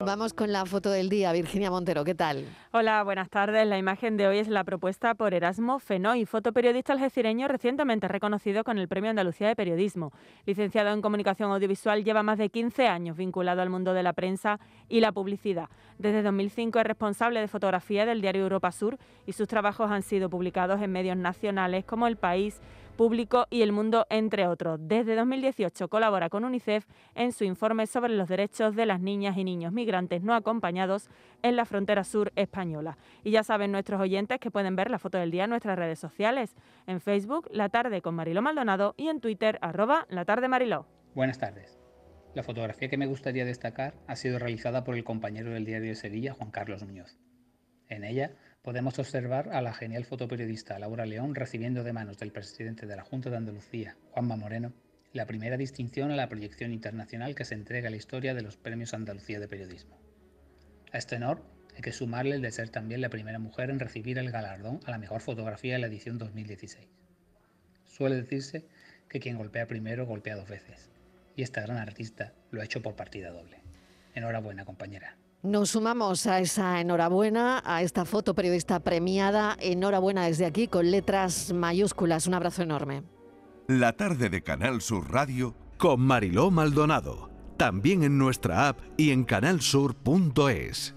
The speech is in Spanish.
Vamos con la foto del día, Virginia Montero, ¿qué tal? Hola, buenas tardes. La imagen de hoy es la propuesta por Erasmo Fenoy, fotoperiodista algecireño recientemente reconocido con el Premio Andalucía de Periodismo. Licenciado en Comunicación Audiovisual, lleva más de 15 años vinculado al mundo de la prensa y la publicidad. Desde 2005 es responsable de fotografía del diario Europa Sur y sus trabajos han sido publicados en medios nacionales como El País, Público y El Mundo, entre otros. Desde 2018 colabora con UNICEF en su informe sobre los derechos de las niñas y niños migrantes no acompañados en la frontera sur española. Y ya saben nuestros oyentes que pueden ver la foto del día en nuestras redes sociales, en Facebook, La Tarde con Mariló Maldonado y en Twitter, arroba La Tarde Mariló. Buenas tardes. La fotografía que me gustaría destacar ha sido realizada por el compañero del diario de Sevilla, Juan Carlos Muñoz. En ella podemos observar a la genial fotoperiodista Laura León recibiendo de manos del presidente de la Junta de Andalucía, Juanma Moreno, la primera distinción a la proyección internacional que se entrega a la historia de los Premios Andalucía de Periodismo. A este honor hay que sumarle el de ser también la primera mujer en recibir el galardón a la mejor fotografía de la edición 2016. Suele decirse que quien golpea primero golpea dos veces, y esta gran artista lo ha hecho por partida doble. Enhorabuena, compañera. Nos sumamos a esa enhorabuena, a esta foto periodista premiada. Enhorabuena desde aquí con letras mayúsculas. Un abrazo enorme. La tarde de Canal Sur Radio con Mariló Maldonado. También en nuestra app y en canalsur.es.